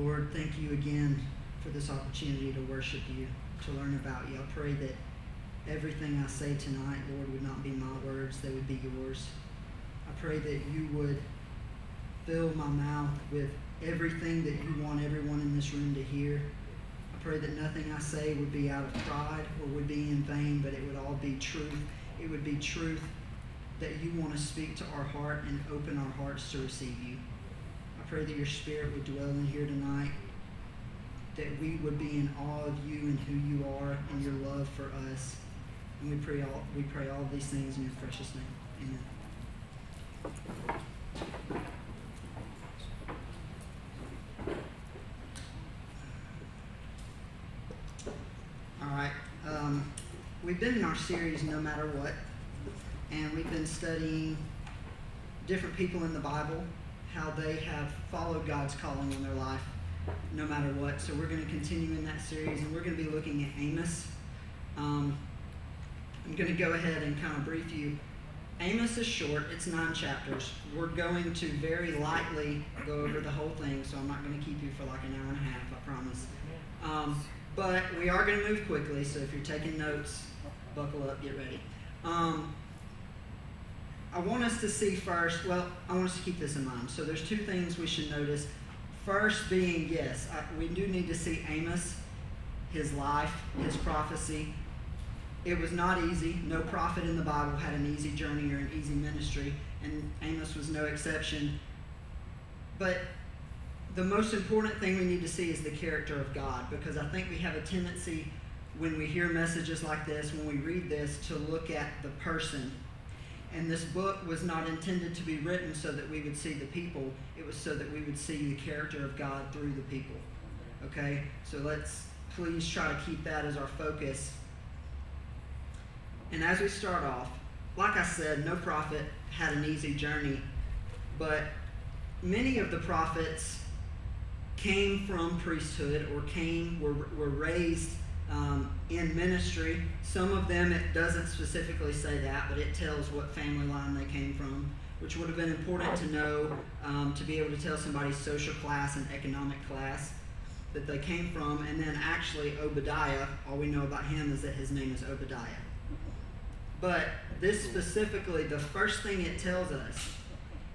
Lord, thank you again for this opportunity to worship you, to learn about you. I pray that everything I say tonight, Lord, would not be my words, they would be yours. I pray that you would fill my mouth with everything that you want everyone in this room to hear. I pray that nothing I say would be out of pride or would be in vain, but it would all be truth. It would be truth that you want to speak to our heart and open our hearts to receive you. Pray that your spirit would dwell in here tonight, that we would be in awe of you and who you are and your love for us. And we pray all we pray all these things in your precious name. Amen. All right. Um, we've been in our series No Matter What, and we've been studying different people in the Bible, how they have followed God's calling in their life no matter what. So we're going to continue in that series, and we're going to be looking at Amos. Um, I'm going to go ahead and kind of brief you. Amos is short, it's nine chapters. We're going to very lightly go over the whole thing, so I'm not going to keep you for like an hour and a half, I promise. Um, but we are going to move quickly, so if you're taking notes, buckle up, get ready. Um, I want us to see first, well, I want us to keep this in mind. So there's two things we should notice. First being, yes, I, we do need to see Amos, his life, his prophecy. It was not easy. No prophet in the Bible had an easy journey or an easy ministry, and Amos was no exception. But the most important thing we need to see is the character of God because I think we have a tendency when we hear messages like this, when we read this, to look at the person. And this book was not intended to be written so that we would see the people, it was so that we would see the character of God through the people. Okay? So let's please try to keep that as our focus. And as we start off, like I said, no prophet had an easy journey, but many of the prophets came from priesthood or came, were, were raised um, in ministry. Some of them, it doesn't specifically say that, but it tells what family line they came from, which would have been important to know um, to be able to tell somebody's social class and economic class that they came from. And then actually, Obadiah, all we know about him is that his name is Obadiah. But this specifically, the first thing it tells us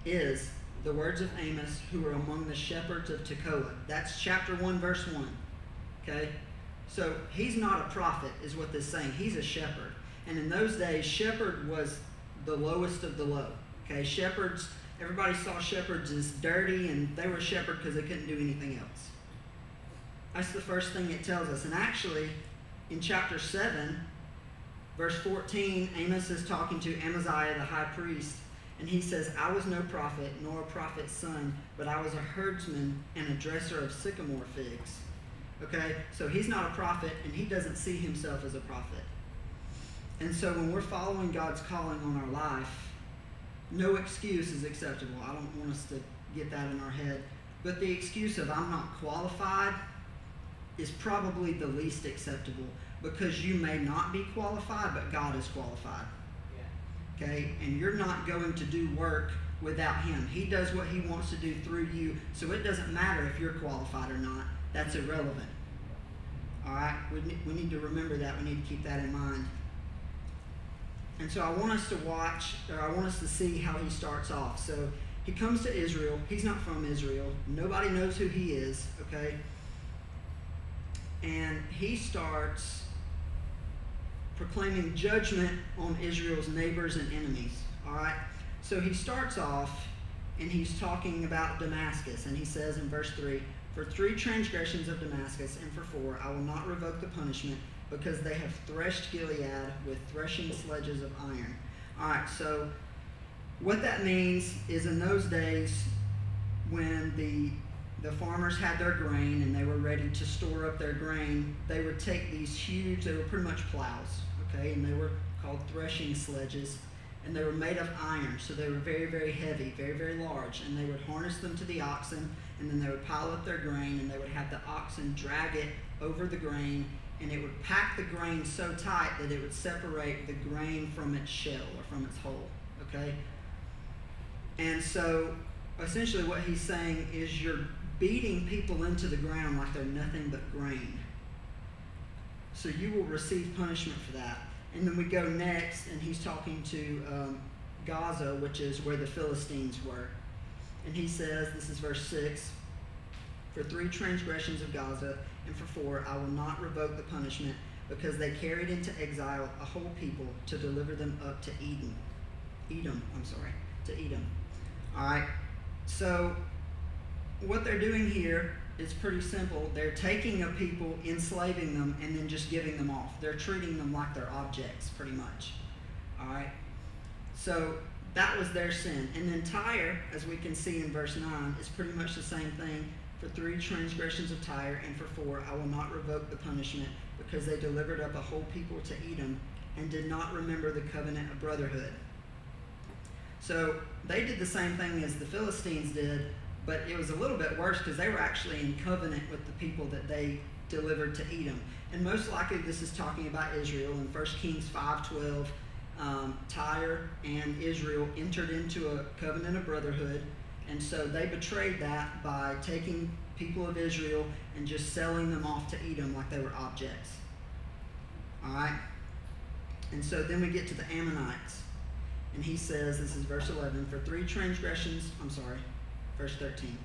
is the words of Amos, who are among the shepherds of Tekoa. That's chapter 1, verse 1. Okay? So he's not a prophet, is what this is saying. He's a shepherd. And in those days, shepherd was the lowest of the low. Okay? Shepherds, everybody saw shepherds as dirty, and they were a shepherd because they couldn't do anything else. That's the first thing it tells us. And actually, in chapter 7, verse 14, Amos is talking to Amaziah, the high priest, and he says, I was no prophet, nor a prophet's son, but I was a herdsman and a dresser of sycamore figs. Okay? So he's not a prophet, and he doesn't see himself as a prophet. And so when we're following God's calling on our life, no excuse is acceptable. I don't want us to get that in our head. But the excuse of I'm not qualified is probably the least acceptable because you may not be qualified, but God is qualified okay? And you're not going to do work without Him. He does what He wants to do through you, so it doesn't matter if you're qualified or not. That's irrelevant. All right? We, we need to remember that. We need to keep that in mind. And so I want us to watch, or I want us to see how he starts off. So he comes to Israel. He's not from Israel. Nobody knows who he is, okay? And he starts proclaiming judgment on Israel's neighbors and enemies. All right? So he starts off and he's talking about Damascus. And he says in verse 3 For three transgressions of Damascus, and for four, I will not revoke the punishment because they have threshed Gilead with threshing sledges of iron. All right, so what that means is in those days when the the farmers had their grain and they were ready to store up their grain, they would take these huge, they were pretty much plows, okay, and they were called threshing sledges, and they were made of iron, so they were very, very heavy, very, very large, and they would harness them to the oxen, and then they would pile up their grain, and they would have the oxen drag it over the grain, and it would pack the grain so tight that it would separate the grain from its shell or from its hull, okay? And so essentially what he's saying is you're beating people into the ground like they're nothing but grain. So you will receive punishment for that. And then we go next, and he's talking to um, Gaza, which is where the Philistines were. And he says, this is verse 6 For three transgressions of Gaza, and for four, I will not revoke the punishment, because they carried into exile a whole people to deliver them up to Eden. Edom, I'm sorry, to Edom. All right, so what they're doing here is pretty simple. They're taking a people, enslaving them, and then just giving them off. They're treating them like they're objects, pretty much. All right? So that was their sin. And then Tyre, as we can see in verse 9, is pretty much the same thing. For three transgressions of Tyre, and for four, I will not revoke the punishment, because they delivered up a whole people to Edom and did not remember the covenant of brotherhood. So they did the same thing as the Philistines did, but it was a little bit worse because they were actually in covenant with the people that they delivered to Edom. And most likely this is talking about Israel. In 1 Kings 5.12, um, Tyre and Israel entered into a covenant of brotherhood. And so they betrayed that by taking people of Israel and just selling them off to Edom like they were objects. All right? And so then we get to the Ammonites. And he says, this is verse 11, for three transgressions, I'm sorry, verse 13.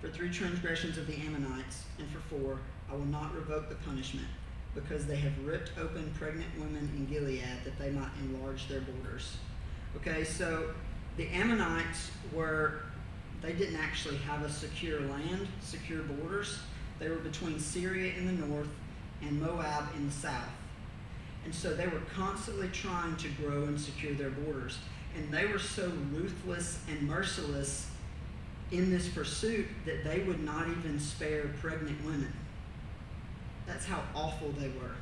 For three transgressions of the Ammonites, and for four, I will not revoke the punishment, because they have ripped open pregnant women in Gilead that they might enlarge their borders. Okay, so the Ammonites were, they didn't actually have a secure land, secure borders. They were between Syria in the north and Moab in the south. And so they were constantly trying to grow and secure their borders. And they were so ruthless and merciless in this pursuit that they would not even spare pregnant women. That's how awful they were.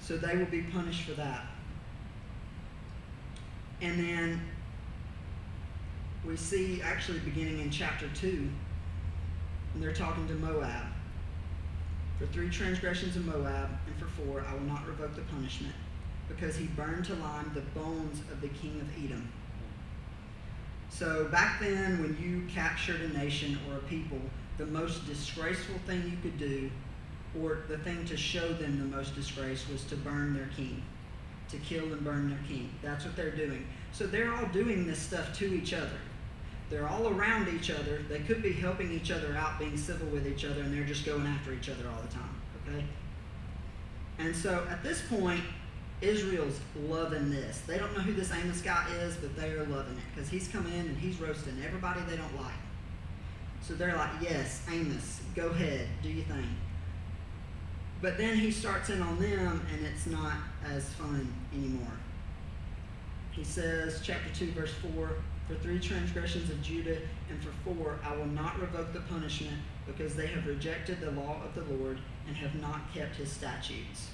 So they will be punished for that. And then we see actually beginning in chapter 2, and they're talking to Moab. For three transgressions of Moab, and for four, I will not revoke the punishment, because he burned to lime the bones of the king of Edom. So back then, when you captured a nation or a people, the most disgraceful thing you could do, or the thing to show them the most disgrace, was to burn their king, to kill and burn their king. That's what they're doing. So they're all doing this stuff to each other. They're all around each other. They could be helping each other out, being civil with each other, and they're just going after each other all the time. Okay? And so at this point, Israel's loving this. They don't know who this Amos guy is, but they are loving it because he's come in and he's roasting everybody they don't like. So they're like, yes, Amos, go ahead, do your thing. But then he starts in on them and it's not as fun anymore. He says, chapter 2, verse 4 For three transgressions of Judah, and for four, I will not revoke the punishment, because they have rejected the law of the Lord and have not kept his statutes.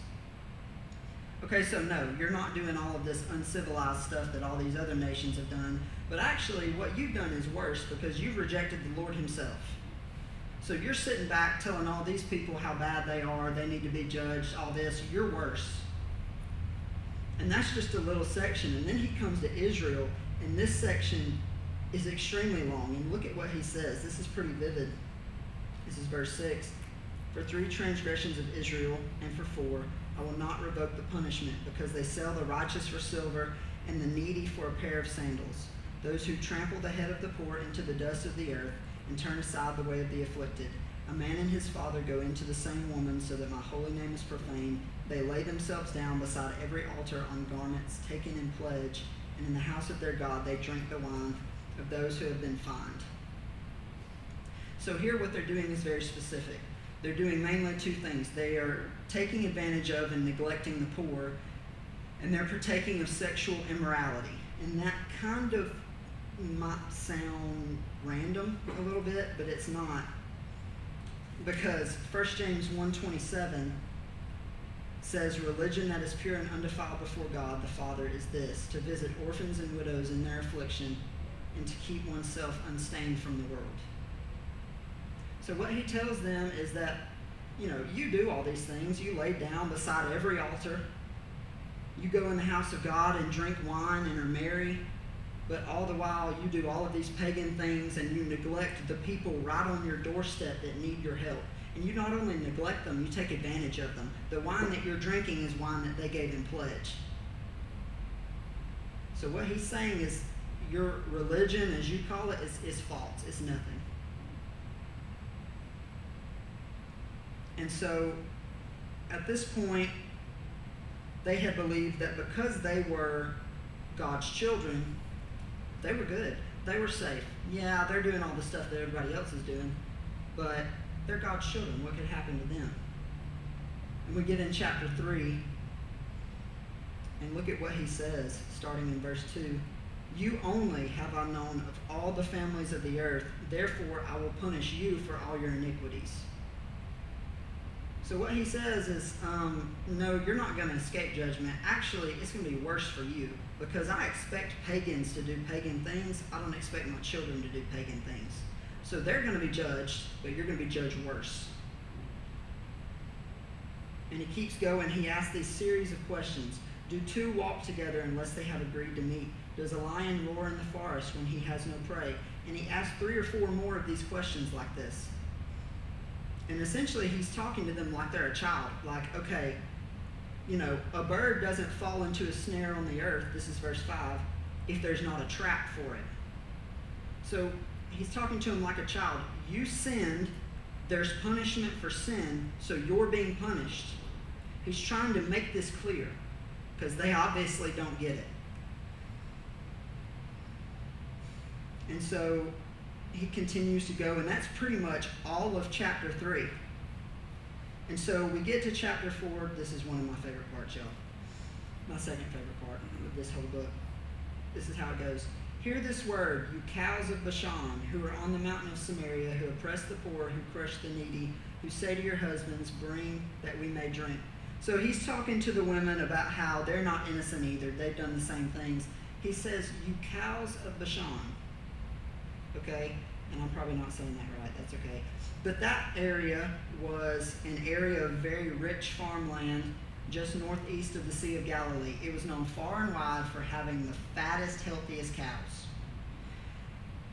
Okay, so no, you're not doing all of this uncivilized stuff that all these other nations have done. But actually, what you've done is worse because you've rejected the Lord Himself. So you're sitting back telling all these people how bad they are, they need to be judged, all this. You're worse. And that's just a little section. And then he comes to Israel, and this section is extremely long. And look at what he says. This is pretty vivid. This is verse 6. For three transgressions of Israel, and for four, I will not revoke the punishment, because they sell the righteous for silver and the needy for a pair of sandals. Those who trample the head of the poor into the dust of the earth and turn aside the way of the afflicted. A man and his father go into the same woman, so that my holy name is profaned. They lay themselves down beside every altar on garments taken in pledge, and in the house of their God they drink the wine of those who have been fined. So here what they're doing is very specific. They're doing mainly two things. They are taking advantage of and neglecting the poor, and they're partaking of sexual immorality. And that kind of might sound random a little bit, but it's not. Because 1 James 1.27 says, Religion that is pure and undefiled before God the Father is this, to visit orphans and widows in their affliction, and to keep oneself unstained from the world. So what he tells them is that, you know, you do all these things. You lay down beside every altar. You go in the house of God and drink wine and are merry. but all the while you do all of these pagan things and you neglect the people right on your doorstep that need your help. And you not only neglect them, you take advantage of them. The wine that you're drinking is wine that they gave in pledge. So what he's saying is your religion, as you call it, is, is false. It's nothing. And so at this point, they had believed that because they were God's children, they were good. They were safe. Yeah, they're doing all the stuff that everybody else is doing, but they're God's children. What could happen to them? And we get in chapter 3 and look at what he says, starting in verse 2. You only have I known of all the families of the earth, therefore I will punish you for all your iniquities. So what he says is, um, no, you're not going to escape judgment. Actually, it's going to be worse for you because I expect pagans to do pagan things. I don't expect my children to do pagan things. So they're going to be judged, but you're going to be judged worse. And he keeps going. He asks these series of questions. Do two walk together unless they have agreed to meet? Does a lion roar in the forest when he has no prey? And he asks three or four more of these questions like this. And essentially, he's talking to them like they're a child. Like, okay, you know, a bird doesn't fall into a snare on the earth, this is verse 5, if there's not a trap for it. So he's talking to him like a child. You sinned, there's punishment for sin, so you're being punished. He's trying to make this clear because they obviously don't get it. And so he continues to go, and that's pretty much all of chapter 3. And so we get to chapter 4. This is one of my favorite parts, y'all. My second favorite part of this whole book. This is how it goes. Hear this word, you cows of Bashan, who are on the mountain of Samaria, who oppress the poor, who crush the needy, who say to your husbands, Bring that we may drink. So he's talking to the women about how they're not innocent either. They've done the same things. He says, You cows of Bashan. Okay? And I'm probably not saying that right. That's okay. But that area was an area of very rich farmland just northeast of the Sea of Galilee. It was known far and wide for having the fattest, healthiest cows.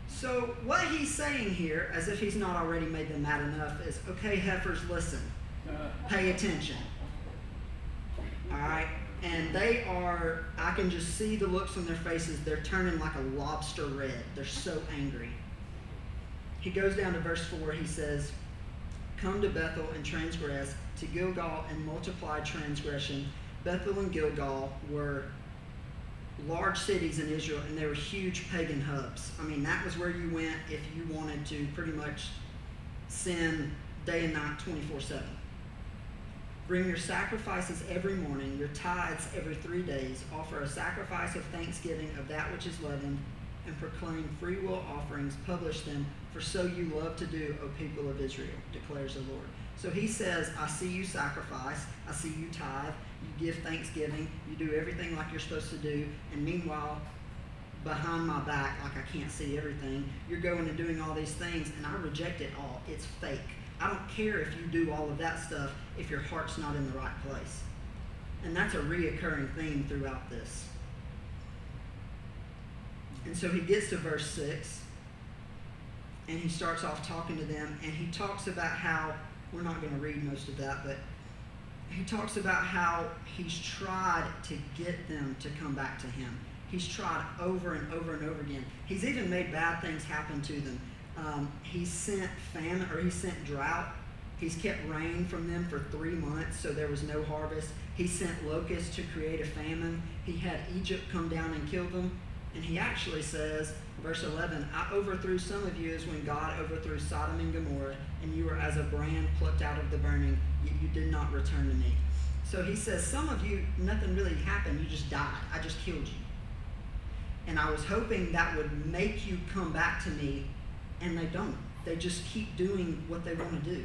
So, what he's saying here, as if he's not already made them mad enough, is okay, heifers, listen, uh, pay attention. All right? And they are, I can just see the looks on their faces. They're turning like a lobster red. They're so angry he goes down to verse 4. He says, Come to Bethel and transgress, to Gilgal and multiply transgression. Bethel and Gilgal were large cities in Israel, and they were huge pagan hubs. I mean, that was where you went if you wanted to pretty much sin day and night 24 7. Bring your sacrifices every morning, your tithes every three days. Offer a sacrifice of thanksgiving of that which is leavened, and proclaim free will offerings. Publish them for so you love to do, O people of Israel, declares the Lord. So he says, I see you sacrifice, I see you tithe, you give thanksgiving, you do everything like you're supposed to do, and meanwhile, behind my back, like I can't see everything, you're going and doing all these things, and I reject it all. It's fake. I don't care if you do all of that stuff if your heart's not in the right place. And that's a reoccurring theme throughout this. And so he gets to verse 6 and he starts off talking to them, and he talks about how we're not going to read most of that, but he talks about how he's tried to get them to come back to him. He's tried over and over and over again. He's even made bad things happen to them. Um, he sent famine, or he sent drought. He's kept rain from them for three months, so there was no harvest. He sent locusts to create a famine. He had Egypt come down and kill them. And he actually says, verse 11, I overthrew some of you as when God overthrew Sodom and Gomorrah, and you were as a brand plucked out of the burning. You, you did not return to me. So he says, Some of you, nothing really happened. You just died. I just killed you. And I was hoping that would make you come back to me, and they don't. They just keep doing what they want to do.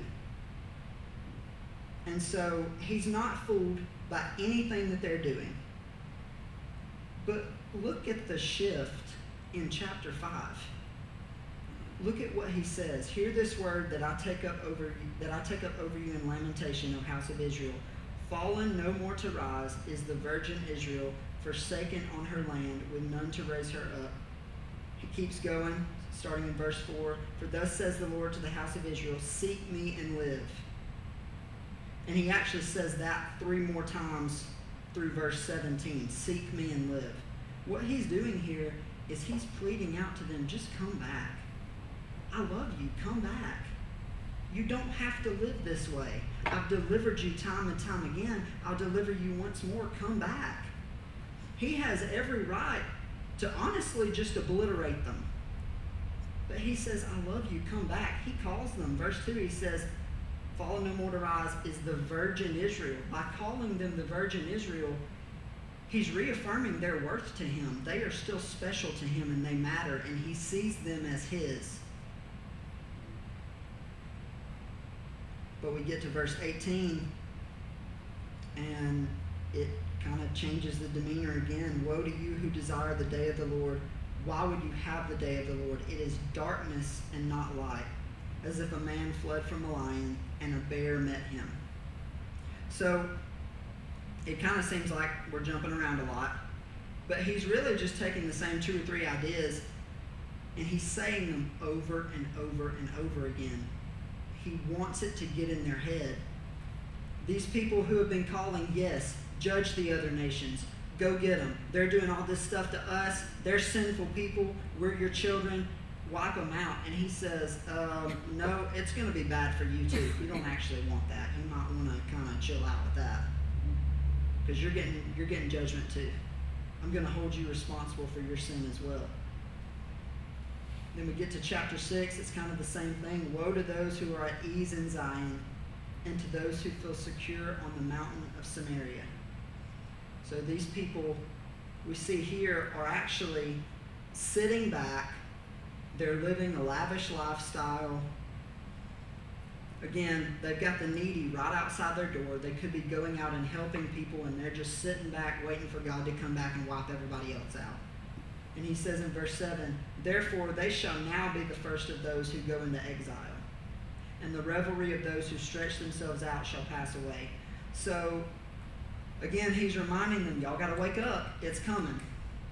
And so he's not fooled by anything that they're doing. But look at the shift in chapter 5. Look at what he says. Hear this word that I take up over that I take up over you in lamentation, O house of Israel. Fallen no more to rise is the virgin Israel, forsaken on her land, with none to raise her up. he keeps going, starting in verse 4 For thus says the Lord to the house of Israel, Seek me and live. And he actually says that three more times through verse 17 Seek me and live. What he's doing here is he's pleading out to them, Just come back. I love you. Come back. You don't have to live this way. I've delivered you time and time again. I'll deliver you once more. Come back. He has every right to honestly just obliterate them. But he says, I love you. Come back. He calls them. Verse 2, he says, Follow no more to rise is the virgin Israel. By calling them the virgin Israel, he's reaffirming their worth to him. They are still special to him and they matter, and he sees them as his. But we get to verse 18, and it kind of changes the demeanor again. Woe to you who desire the day of the Lord. Why would you have the day of the Lord? It is darkness and not light, as if a man fled from a lion and a bear met him. So it kind of seems like we're jumping around a lot, but he's really just taking the same two or three ideas and he's saying them over and over and over again he wants it to get in their head. These people who have been calling, yes, judge the other nations, go get them. They're doing all this stuff to us. They're sinful people. We're your children. Wipe them out. And he says, um, no, it's going to be bad for you too. You don't actually want that. You might want to kind of chill out with that because you're getting you're getting judgment too. I'm going to hold you responsible for your sin as well. Then we get to chapter 6, it's kind of the same thing. Woe to those who are at ease in Zion, and to those who feel secure on the mountain of Samaria. So these people we see here are actually sitting back, they're living a lavish lifestyle. Again, they've got the needy right outside their door. They could be going out and helping people, and they're just sitting back waiting for God to come back and wipe everybody else out. And he says in verse 7 Therefore they shall now be the first of those who go into exile, and the revelry of those who stretch themselves out shall pass away. So, again, he's reminding them, y'all got to wake up. It's coming.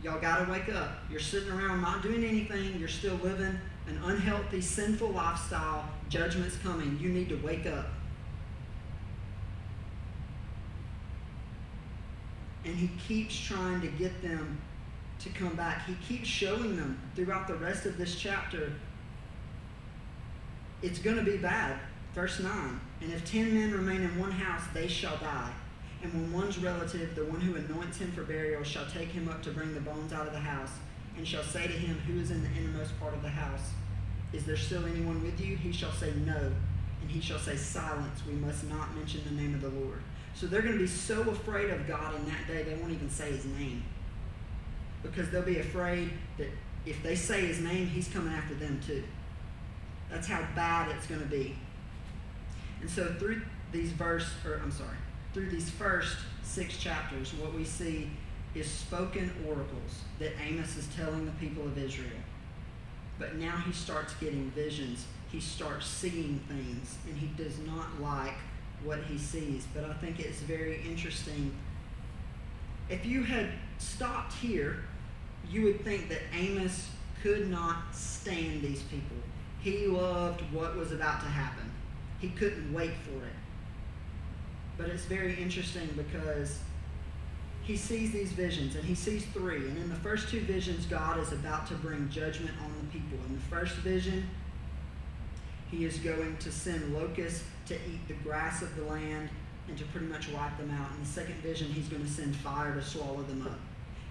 Y'all got to wake up. You're sitting around not doing anything. You're still living an unhealthy, sinful lifestyle. Judgment's coming. You need to wake up. And he keeps trying to get them to come back. He keeps showing them throughout the rest of this chapter it's going to be bad. Verse 9 And if ten men remain in one house, they shall die. And when one's relative, the one who anoints him for burial, shall take him up to bring the bones out of the house, and shall say to him who is in the innermost part of the house, Is there still anyone with you? He shall say, No. And he shall say, Silence, we must not mention the name of the Lord. So they're going to be so afraid of God in that day, they won't even say his name because they'll be afraid that if they say his name, he's coming after them too. That's how bad it's going to be. And so through these verse, or I'm sorry, through these first six chapters, what we see is spoken oracles that Amos is telling the people of Israel. But now he starts getting visions. He starts seeing things, and he does not like what he sees. But I think it's very interesting. If you had stopped here, you would think that Amos could not stand these people. He loved what was about to happen, he couldn't wait for it. But it's very interesting because he sees these visions, and he sees three. And in the first two visions, God is about to bring judgment on the people. In the first vision, he is going to send locusts to eat the grass of the land and to pretty much wipe them out. In the second vision, he's going to send fire to swallow them up.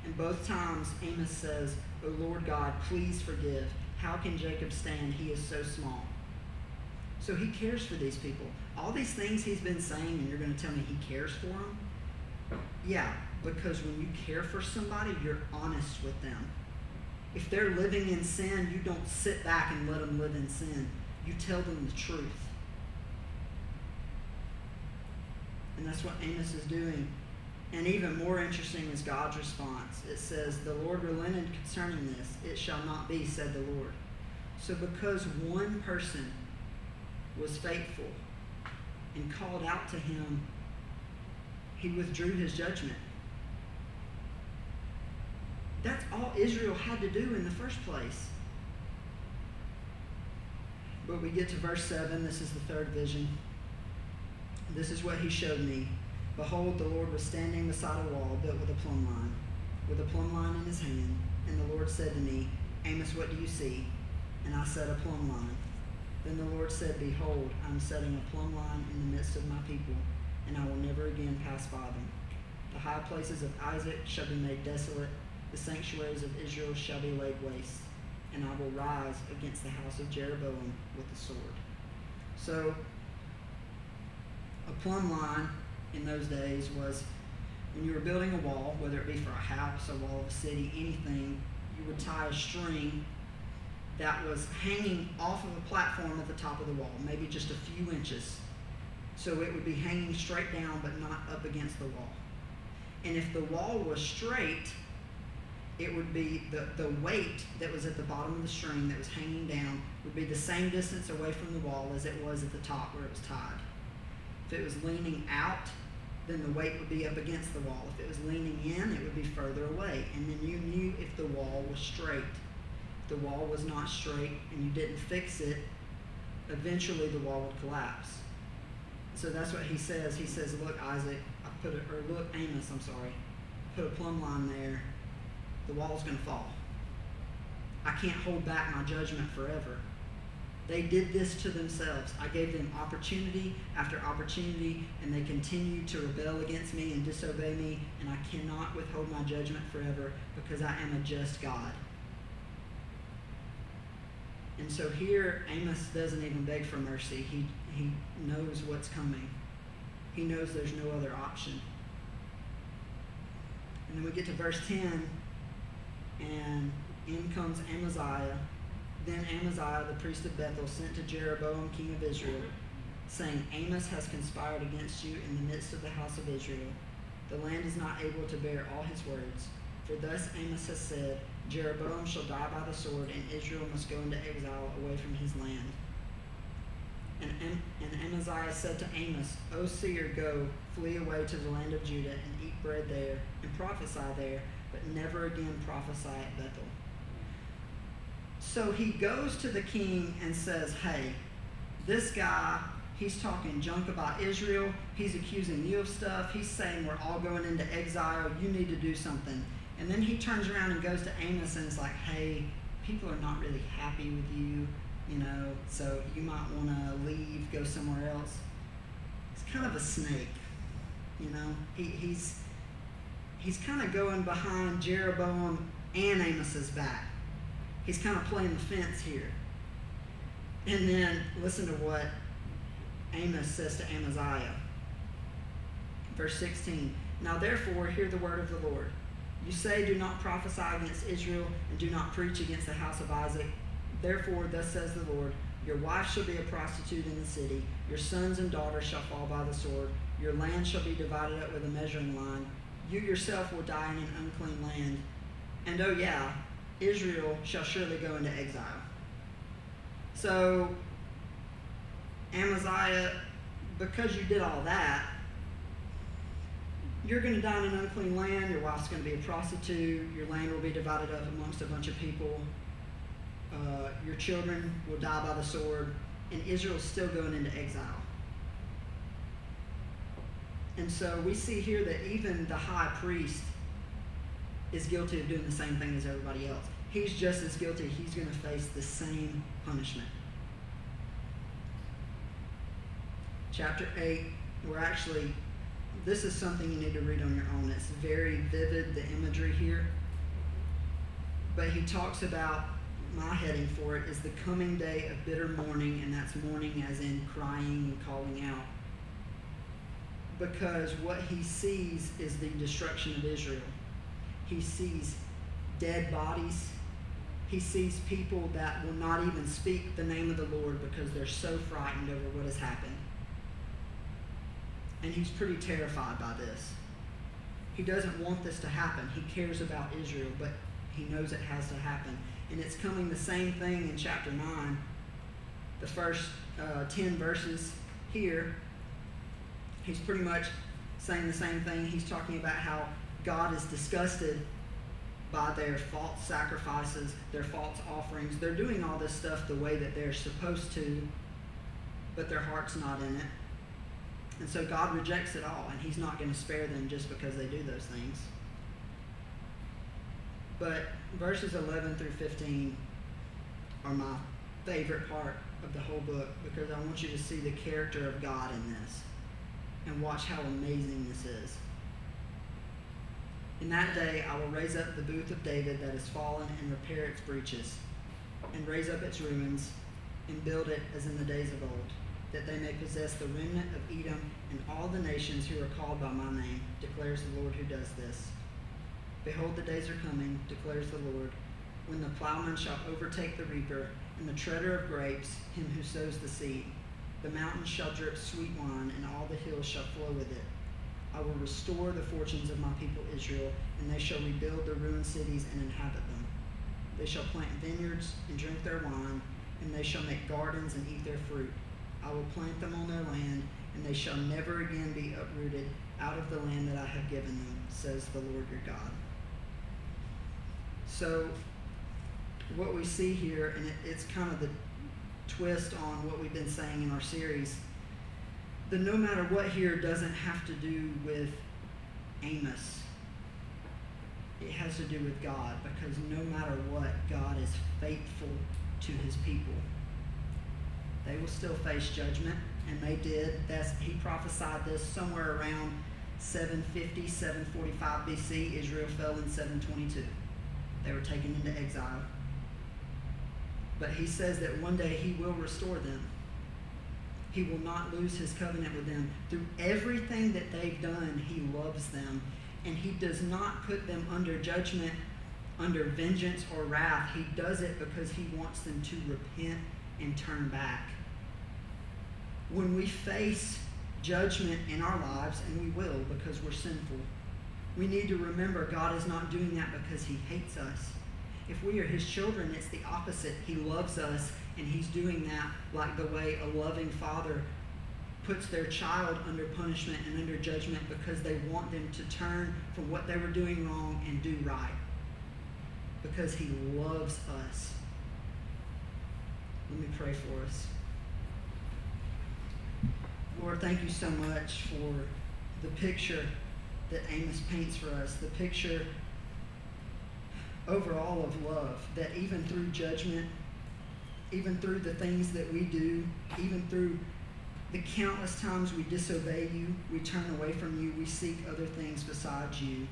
And both times, Amos says, O Lord God, please forgive. How can Jacob stand? He is so small. So he cares for these people. All these things he's been saying, and you're going to tell me he cares for them? Yeah, because when you care for somebody, you're honest with them. If they're living in sin, you don't sit back and let them live in sin. You tell them the truth. And that's what Amos is doing. And even more interesting is God's response. It says, The Lord relented concerning this. It shall not be, said the Lord. So because one person was faithful and called out to him, he withdrew his judgment. That's all Israel had to do in the first place. But we get to verse 7. This is the third vision. This is what he showed me. Behold, the Lord was standing beside a wall built with a plumb line, with a plumb line in his hand. And the Lord said to me, Amos, what do you see? And I said, A plumb line. Then the Lord said, Behold, I am setting a plumb line in the midst of my people, and I will never again pass by them. The high places of Isaac shall be made desolate, the sanctuaries of Israel shall be laid waste, and I will rise against the house of Jeroboam with the sword. So, a plumb line in those days was when you were building a wall, whether it be for a house, a wall of a city, anything, you would tie a string that was hanging off of a platform at the top of the wall, maybe just a few inches. So it would be hanging straight down but not up against the wall. And if the wall was straight, it would be the, the weight that was at the bottom of the string that was hanging down would be the same distance away from the wall as it was at the top where it was tied. If it was leaning out, then the weight would be up against the wall. If it was leaning in, it would be further away. And then you knew if the wall was straight. The wall was not straight and you didn't fix it, eventually the wall would collapse. So that's what he says. He says, Look, Isaac, I put it, or look, Amos, I'm sorry, put a plumb line there. The wall's going to fall. I can't hold back my judgment forever. They did this to themselves. I gave them opportunity after opportunity, and they continued to rebel against me and disobey me, and I cannot withhold my judgment forever because I am a just God. And so here, Amos doesn't even beg for mercy. He, he knows what's coming, he knows there's no other option. And then we get to verse 10, and in comes Amaziah then Amaziah, the priest of Bethel, sent to Jeroboam, king of Israel, saying, Amos has conspired against you in the midst of the house of Israel. The land is not able to bear all his words. For thus Amos has said, Jeroboam shall die by the sword, and Israel must go into exile away from his land. And, and Amaziah said to Amos, O seer, go, flee away to the land of Judah, and eat bread there, and prophesy there, but never again prophesy at Bethel. So he goes to the king and says, Hey, this guy, he's talking junk about Israel. He's accusing you of stuff. He's saying we're all going into exile. You need to do something. And then he turns around and goes to Amos and is like, Hey, people are not really happy with you, you know, so you might want to leave, go somewhere else. He's kind of a snake, you know. He, he's he's kind of going behind Jeroboam and Amos's back he's kind of playing the fence here. And then listen to what Amos says to Amaziah. Verse 16 Now therefore, hear the word of the Lord. You say, Do not prophesy against Israel, and do not preach against the house of Isaac. Therefore, thus says the Lord Your wife shall be a prostitute in the city, your sons and daughters shall fall by the sword, your land shall be divided up with a measuring line. You yourself will die in an unclean land. And oh, yeah, Israel shall surely go into exile. So, Amaziah, because you did all that, you're going to die in an unclean land. Your wife's going to be a prostitute. Your land will be divided up amongst a bunch of people. Uh, your children will die by the sword. And Israel's still going into exile. And so we see here that even the high priest is guilty of doing the same thing as everybody else. He's just as guilty. He's going to face the same punishment. Chapter 8, we're actually, this is something you need to read on your own. It's very vivid, the imagery here. But he talks about, my heading for it is the coming day of bitter mourning, and that's mourning as in crying and calling out because what he sees is the destruction of Israel. He sees dead bodies. He sees people that will not even speak the name of the Lord because they're so frightened over what has happened. And he's pretty terrified by this. He doesn't want this to happen. He cares about Israel, but he knows it has to happen. And it's coming the same thing in chapter 9, the first uh, 10 verses here. He's pretty much saying the same thing. He's talking about how God is disgusted by their false sacrifices, their false offerings. They're doing all this stuff the way that they're supposed to, but their heart's not in it. And so God rejects it all, and He's not going to spare them just because they do those things. But verses 11 through 15 are my favorite part of the whole book because I want you to see the character of God in this and watch how amazing this is. In that day I will raise up the booth of David that is fallen and repair its breaches, and raise up its ruins, and build it as in the days of old, that they may possess the remnant of Edom and all the nations who are called by my name, declares the Lord who does this. Behold, the days are coming, declares the Lord, when the plowman shall overtake the reaper, and the treader of grapes, him who sows the seed. The mountains shall drip sweet wine, and all the hills shall flow with it. I will restore the fortunes of my people Israel, and they shall rebuild their ruined cities and inhabit them. They shall plant vineyards and drink their wine, and they shall make gardens and eat their fruit. I will plant them on their land, and they shall never again be uprooted out of the land that I have given them, says the Lord your God. So, what we see here, and it, it's kind of the twist on what we've been saying in our series the no matter what here doesn't have to do with Amos. It has to do with God because no matter what, God is faithful to his people. They will still face judgment, and they did. That's, he prophesied this somewhere around 750, 745 BC. Israel fell in 722. They were taken into exile. But he says that one day he will restore them. He will not lose his covenant with them. Through everything that they've done, he loves them. And he does not put them under judgment, under vengeance or wrath. He does it because he wants them to repent and turn back. When we face judgment in our lives, and we will because we're sinful, we need to remember God is not doing that because he hates us. If we are his children, it's the opposite. He loves us and he's doing that like the way a loving father puts their child under punishment and under judgment because they want them to turn from what they were doing wrong and do right. Because he loves us. Let me pray for us. Lord, thank you so much for the picture that Amos paints for us, the picture overall of love, that even through judgment even through the things that we do, even through the countless times we disobey you, we turn away from you, we seek other things besides you.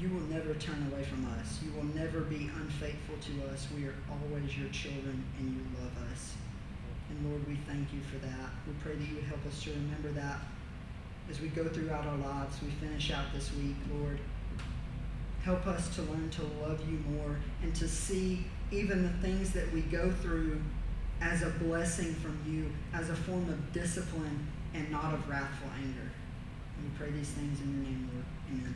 You will never turn away from us. You will never be unfaithful to us. We are always your children and you love us. And Lord, we thank you for that. We pray that you would help us to remember that as we go throughout our lives. We finish out this week, Lord. Help us to learn to love you more and to see even the things that we go through as a blessing from you, as a form of discipline and not of wrathful anger. We pray these things in your name, Lord. Amen.